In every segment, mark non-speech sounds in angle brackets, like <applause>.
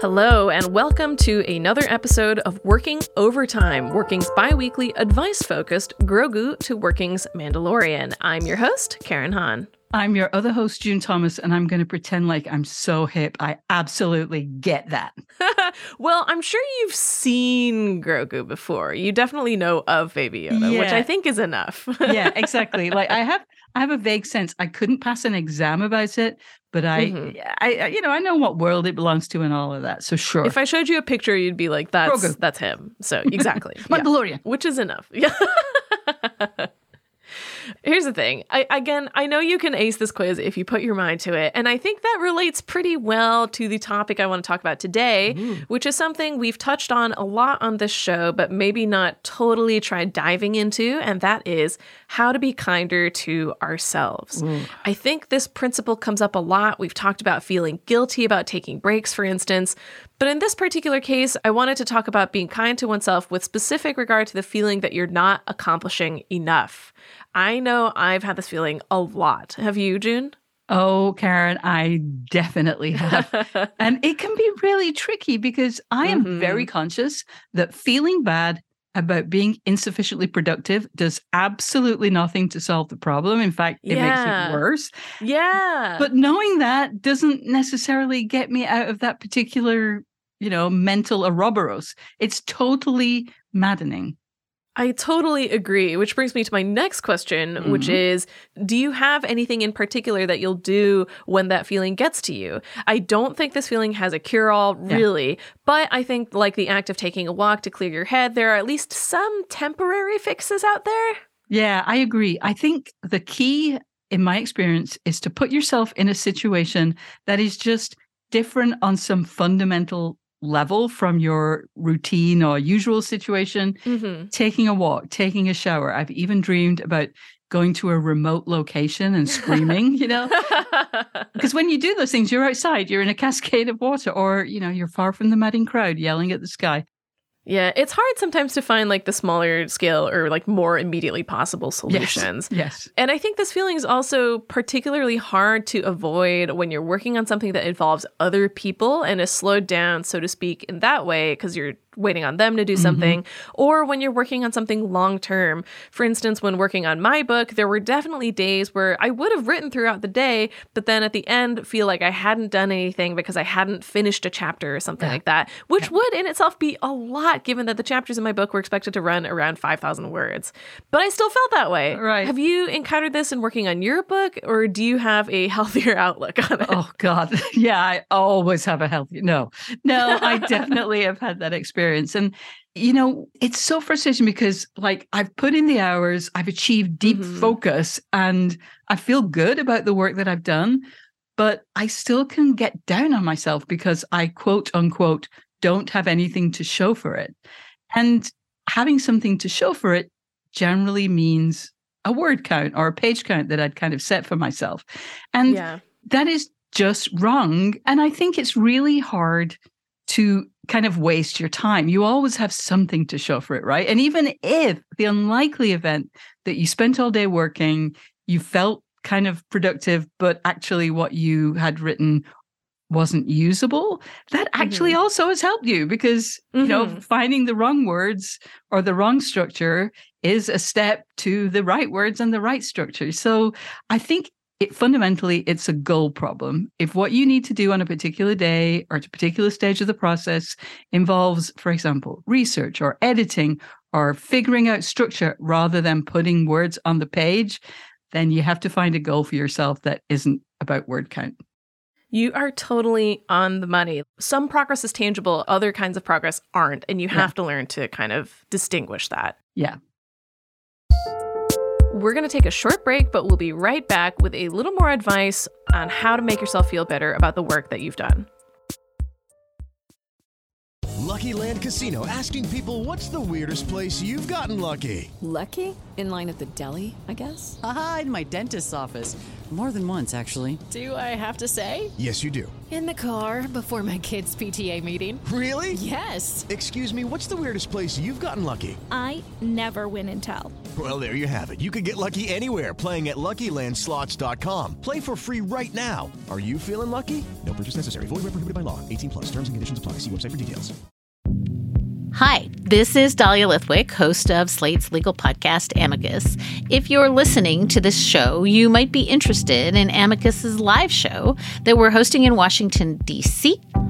Hello, and welcome to another episode of Working Overtime, Working's bi weekly advice focused Grogu to Working's Mandalorian. I'm your host, Karen Han. I'm your other host, June Thomas, and I'm going to pretend like I'm so hip. I absolutely get that. <laughs> well, I'm sure you've seen Grogu before. You definitely know of Baby Yoda, yeah. which I think is enough. yeah, <laughs> exactly. Like I have, I have a vague sense. I couldn't pass an exam about it, but I, mm-hmm. I, you know, I know what world it belongs to and all of that. So sure. If I showed you a picture, you'd be like, "That's Grogu. that's him." So exactly, <laughs> Mandalorian, yeah. which is enough. <laughs> Yeah. Here's the thing. I, again, I know you can ace this quiz if you put your mind to it. And I think that relates pretty well to the topic I want to talk about today, Ooh. which is something we've touched on a lot on this show, but maybe not totally tried diving into. And that is how to be kinder to ourselves. Ooh. I think this principle comes up a lot. We've talked about feeling guilty about taking breaks, for instance. But in this particular case, I wanted to talk about being kind to oneself with specific regard to the feeling that you're not accomplishing enough. I know I've had this feeling a lot. Have you, June? Oh, Karen, I definitely have. <laughs> and it can be really tricky because I am mm-hmm. very conscious that feeling bad about being insufficiently productive does absolutely nothing to solve the problem. In fact, it yeah. makes it worse. Yeah. But knowing that doesn't necessarily get me out of that particular, you know, mental Ouroboros. It's totally maddening. I totally agree, which brings me to my next question, mm-hmm. which is Do you have anything in particular that you'll do when that feeling gets to you? I don't think this feeling has a cure all, really, yeah. but I think, like the act of taking a walk to clear your head, there are at least some temporary fixes out there. Yeah, I agree. I think the key, in my experience, is to put yourself in a situation that is just different on some fundamental level from your routine or usual situation, mm-hmm. taking a walk, taking a shower. I've even dreamed about going to a remote location and screaming, you know? <laughs> Because when you do those things, you're outside, you're in a cascade of water, or, you know, you're far from the madding crowd yelling at the sky. Yeah, it's hard sometimes to find like the smaller scale or like more immediately possible solutions. Yes. yes. And I think this feeling is also particularly hard to avoid when you're working on something that involves other people and is slowed down, so to speak, in that way, because you're waiting on them to do mm-hmm. something, mm-hmm. or when you're working on something long term. For instance, when working on my book, there were definitely days where I would have written throughout the day, but then at the end feel like I hadn't done anything because I hadn't finished a chapter or something yeah. like that, which yeah. would in itself be a lot given that the chapters in my book were expected to run around 5,000 words. But I still felt that way. Right. Have you encountered this in working on your book, or do you have a <laughs> healthier outlook on it? Oh, God. <laughs> Yeah, I always have a healthy. No, no, I definitely have had that experience experience. And, you know, it's so frustrating because, like, I've put in the hours, I've achieved deep mm-hmm. focus, and I feel good about the work that I've done. But I still can get down on myself because I quote unquote don't have anything to show for it. And having something to show for it generally means a word count or a page count that I'd kind of set for myself. And yeah. that is just wrong. And I think it's really hard to kind of waste your time. You always have something to show for it, right? And even if the unlikely event that you spent all day working, you felt kind of productive, but actually what you had written wasn't usable, that actually mm-hmm. also has helped you because, mm-hmm. you know, mm-hmm. finding the wrong words or the wrong structure is a step to the right words and the right structure. So I think it fundamentally it's a goal problem if what you need to do on a particular day or at a particular stage of the process involves for example research or editing or figuring out structure rather than putting words on the page then you have to find a goal for yourself that isn't about word count you are totally on the money. Some progress is tangible, other kinds of progress aren't. And you have yeah. to learn to kind of distinguish that. Yeah. We're going to take a short break, but we'll be right back with a little more advice on how to make yourself feel better about the work that you've done. Lucky Land Casino asking people what's the weirdest place you've gotten lucky? Lucky? In line at the deli, I guess? Aha, in my dentist's office. More than once, actually. Do I have to say? Yes, you do. In the car before my kids' PTA meeting. Really? Yes. Excuse me, what's the weirdest place you've gotten lucky? I never win and tell. Well, there you have it. You can get lucky anywhere playing at LuckyLandSlots.com. Play for free right now. Are you feeling lucky? No purchase necessary. Void where prohibited by law. 18 plus. Terms and conditions apply. See website for details. Hi, this is Dahlia Lithwick, host of Slate's legal podcast, Amicus. If you're listening to this show, you might be interested in Amicus's live show that we're hosting in Washington, D.C.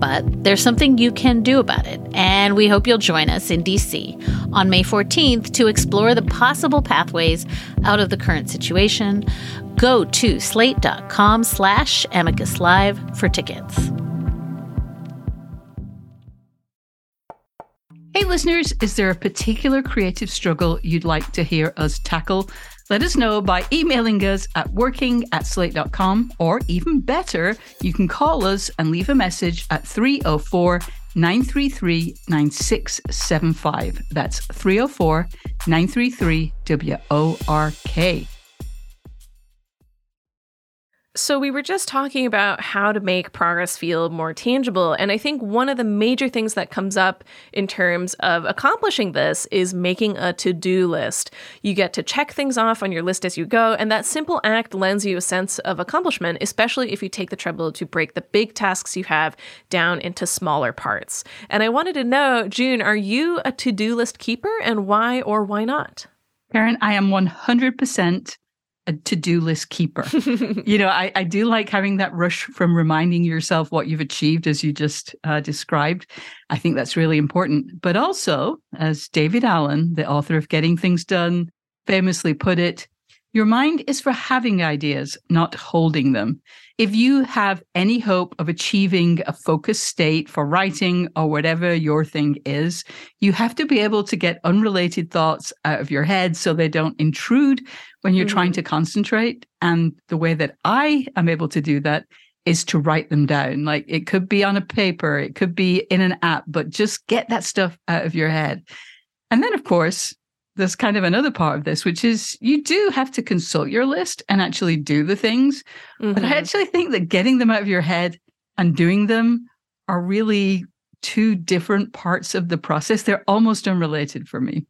But there's something you can do about it, and we hope you'll join us in DC on May 14th to explore the possible pathways out of the current situation. Go to slate.com slash amicus live for tickets. Hey, listeners, is there a particular creative struggle you'd like to hear us tackle? Let us know by emailing us at working at slate.com, or even better, you can call us and leave a message at 304 933 9675. That's 304 933 WORK. So, we were just talking about how to make progress feel more tangible. And I think one of the major things that comes up in terms of accomplishing this is making a to do list. You get to check things off on your list as you go. And that simple act lends you a sense of accomplishment, especially if you take the trouble to break the big tasks you have down into smaller parts. And I wanted to know, June, are you a to do list keeper and why or why not? Karen, I am 100% a to-do list keeper. <laughs> you know, I, I do like having that rush from reminding yourself what you've achieved as you just uh, described. I think that's really important. But also, as David Allen, the author of Getting Things Done, famously put it, your mind is for having ideas, not holding them. If you have any hope of achieving a focused state for writing or whatever your thing is, you have to be able to get unrelated thoughts out of your head so they don't intrude when you're mm-hmm. trying to concentrate. And the way that I am able to do that is to write them down. Like it could be on a paper, it could be in an app, but just get that stuff out of your head. And then, of course, there's kind of another part of this, which is you do have to consult your list and actually do the things. Mm-hmm. But I mm-hmm. actually think that getting them out of your head and doing them are really two different parts of the process. They're almost unrelated for me.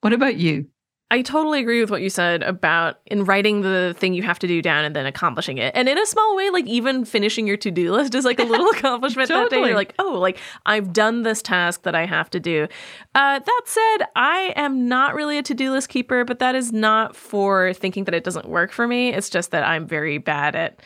What about you? I totally agree with what you said about in writing the thing you have to do down and then accomplishing it. And in a small way, like even finishing your to do list is like a little <laughs> accomplishment totally. that day. You're like, oh, like I've done this task that I have to do. Uh, that said, I am not really a to do list keeper, but that is not for thinking that it doesn't work for me. It's just that I'm very bad at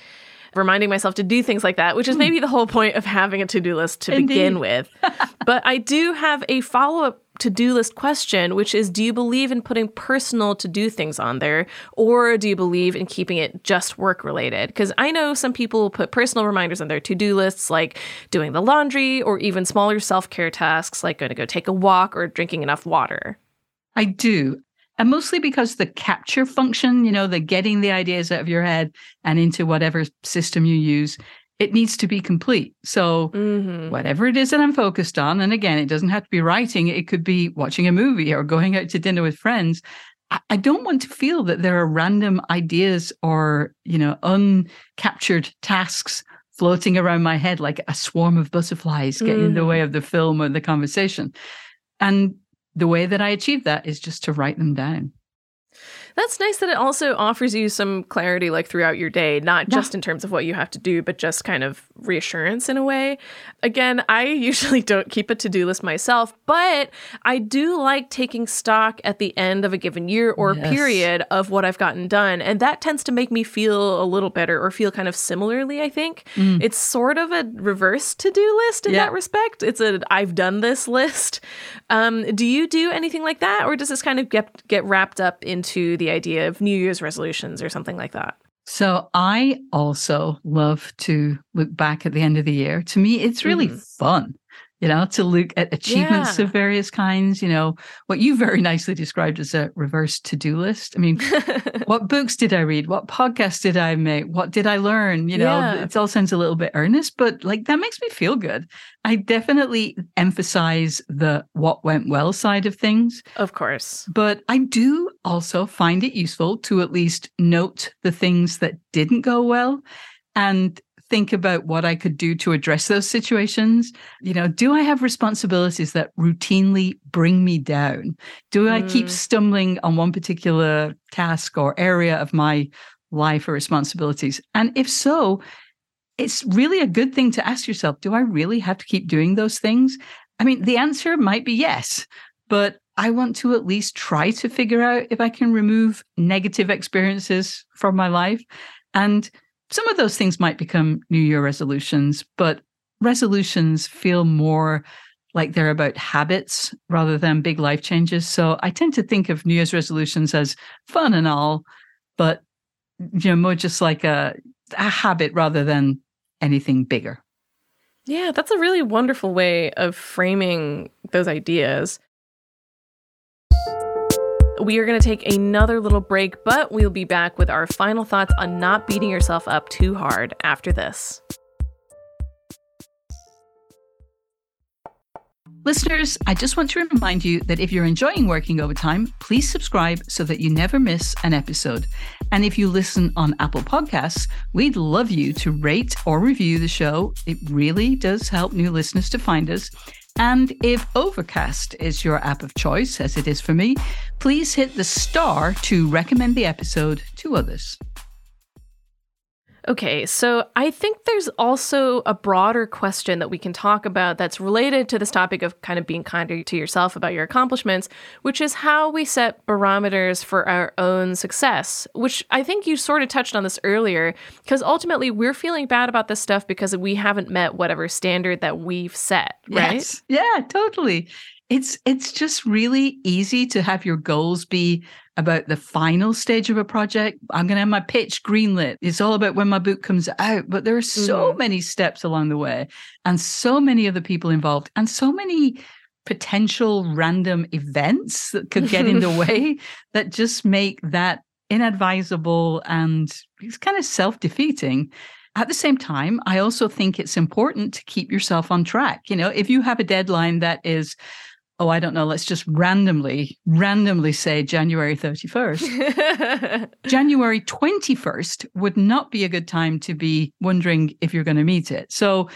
reminding myself to do things like that, which is hmm. maybe the whole point of having a to do list to Indeed. begin with. <laughs> but I do have a follow up to do list question, which is Do you believe in putting personal to do things on there, or do you believe in keeping it just work related? Because I know some people put personal reminders on their to do lists, like doing the laundry, or even smaller self care tasks like going to go take a walk or drinking enough water. I do. And mostly because the capture function, you know, the getting the ideas out of your head and into whatever system you use, it needs to be complete. So, mm-hmm. whatever it is that I'm focused on, and again, it doesn't have to be writing, it could be watching a movie or going out to dinner with friends. I, I don't want to feel that there are random ideas or, you know, uncaptured tasks floating around my head like a swarm of butterflies getting mm-hmm. in the way mm-hmm. of the film or the conversation. And the way that I achieve that is just to write them down. That's nice that it also offers you some clarity like throughout your day, not Yeah. just in terms of what you have to do, but just kind of reassurance in a way. Again, I <laughs> usually don't keep a to-do list myself, but I do like taking stock at the end of a given year or Yes. period of what I've gotten done, and that tends to make me feel a little better or feel kind of similarly, I think. It's sort of a reverse to-do list in Mm. Yeah. that respect. It's a I've done this list. Um, do you do anything like that, or does this kind of get get wrapped up into the idea of New Year's resolutions or something like that? So I also love to look back at the end of the year. To me, it's really mm. fun, you know, to look at achievements Yeah. of various kinds, you know, what you very nicely described as a reverse to-do list. I mean, <laughs> what books did I read? What podcasts did I make? What did I learn? You know, Yeah. it all sounds a little bit earnest, but like that makes me feel good. I definitely emphasize the what went well side of things. Of course. But I do also find it useful to at least note the things that didn't go well and think about what I could do to address those situations. You know, do I have responsibilities that routinely bring me down? Do I keep Mm. stumbling on one particular task or area of my life or responsibilities? And if so, it's really a good thing to ask yourself do I really have to keep doing those things? I mean, the answer might be yes, but I want to at least try to figure out if I can remove negative experiences from my life. And some of those things might become New Year resolutions, but resolutions feel more like they're about habits rather than big life changes. So I tend to think of New Year's resolutions as fun and all, but you know, more just like a, a habit rather than anything bigger. Yeah, that's a really wonderful way of framing those ideas. We are going to take another little break, but we'll be back with our final thoughts on not beating yourself up too hard after this. Listeners, I just want to remind you that if you're enjoying working overtime, please subscribe so that you never miss an episode. And if you listen on Apple Podcasts, we'd love you to rate or review the show. It really does help new listeners to find us. And if Overcast is your app of choice, as it is for me, please hit the star to recommend the episode to others. Okay, so I think there's also a broader question that we can talk about that's related to this topic of kind of being kinder to yourself about your accomplishments, which is how we set barometers for our own success, which I think you sort of touched on this earlier, because ultimately we're feeling bad about this stuff because we haven't met whatever standard that we've set, right? Yes. Yeah, totally. It's it's just really easy to have your goals be about the final stage of a project. I'm going to have my pitch greenlit. It's all about when my book comes out, but there are so Mhm. many steps along the way and so many other people involved and so many potential random events that could get in the <laughs> way that just make that inadvisable and it's kind of self-defeating. At the same time, I also think it's important to keep yourself on track. You know, if you have a deadline that is, oh, I don't know, let's just randomly, randomly say January 31st. <laughs> January 21st would not be a good time to be wondering if you're going to meet it. So,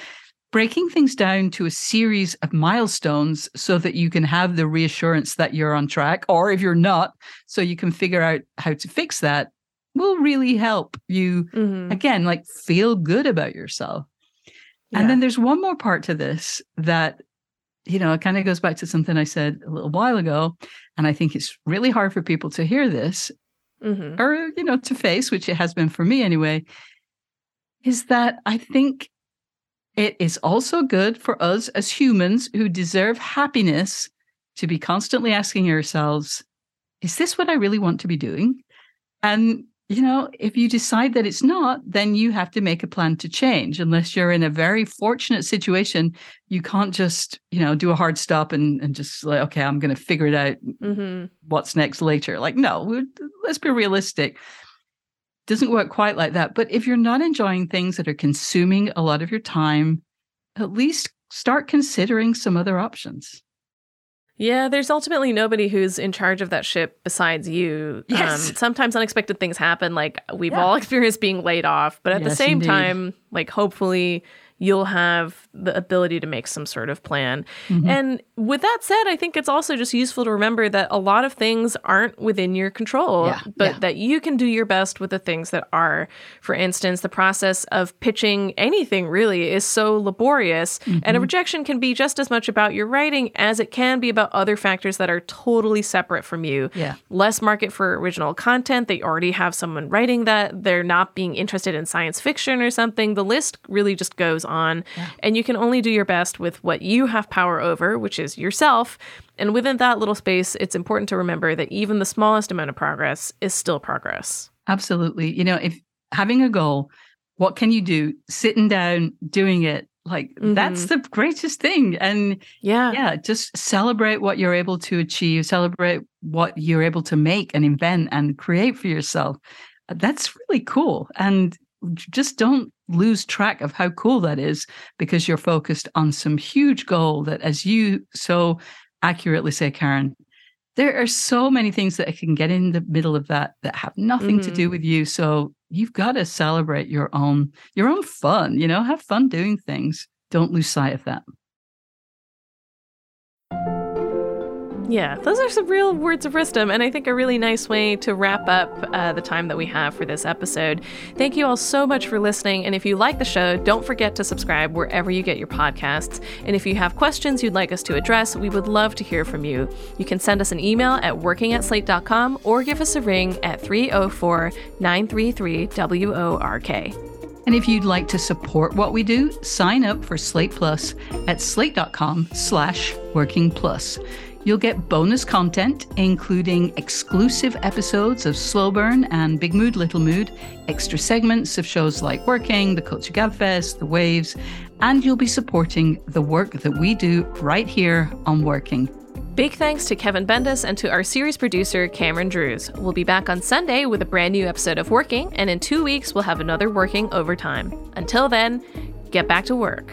breaking things down to a series of milestones so that you can have the reassurance that you're on track, or if you're not, so you can figure out how to fix that will really help you Mhm. again like feel good about yourself Yeah. and then there's one more part to this that you know it kind of goes back to something i said a little while ago and i think it's really hard for people to hear this Mhm. or you know to face which it has been for me anyway is that i think it is also good for us as humans who deserve happiness to be constantly asking ourselves is this what i really want to be doing and you know, if you decide that it's not, then you have to make a plan to change. Unless you're in a very fortunate situation, you can't just, you know, do a hard stop and, and just like, okay, I'm going to figure it out Mhm. what's next later. Like, no, let's be realistic. Doesn't work quite like that. But if you're not enjoying things that are consuming a lot of your time, at least start considering some other options. Yeah, there's ultimately nobody who's in charge of that ship besides you. Yes. Um, <laughs> sometimes unexpected things happen. Like we've Yeah. all <laughs> experienced being laid off, but at the same indeed. time, like hopefully you'll have the ability to make some sort of plan. Mm-hmm. And with that said, I think it's also just useful to remember that a lot of things aren't within your control, yeah, but yeah. that you can do your best with the things that are. For instance, the process of pitching anything really is so laborious, mm-hmm. and a rejection can be just as much about your writing as it can be about other factors that are totally separate from you. Yeah. Less market for original content, they already have someone writing that, they're not being interested in science fiction or something. The list really just goes on, yeah. and you can only do your best with what you have power over, which is yourself. And within that little space, it's important to remember that even the smallest amount of progress is still progress. Absolutely. You know, if having a goal, what can you do? Sitting down, doing it, like mm-hmm. that's the greatest thing. And yeah, yeah, just celebrate what you're able to achieve, celebrate what you're able to make and invent and create for yourself. That's really cool. And just don't lose track of how cool that is because you're focused on some huge goal that, as you so accurately say, Karen, there are so many things that can get in the middle of that that have nothing mm-hmm. to do mm-hmm. with you. So you've got to celebrate your own your own fun. You know, have fun doing things. Don't lose sight of that. Yeah, those are some real words of wisdom, and I think a really nice way to wrap up uh, the time that we have for this episode. Thank you all so much for listening, and if you like the show, don't forget to subscribe wherever you get your podcasts. And if you have questions you'd like us to address, we would love to hear from you. You can send us an email at working at slate.com or give us a ring at 304 933 WORK. And if you'd like to support what we do, sign up for Slate Plus at slate.com slash working plus. You'll get bonus content, including exclusive episodes of Slow Burn and Big Mood, Little Mood, extra segments of shows like Working, the Culture Gabfest, The Waves, and you'll be supporting the work that we do right here on Working. Big thanks to Kevin Bendis and to our series producer, Cameron Drews. We'll be back on Sunday with a brand new episode of Working, and in two weeks, we'll have another Working Overtime. Until then, get back to work.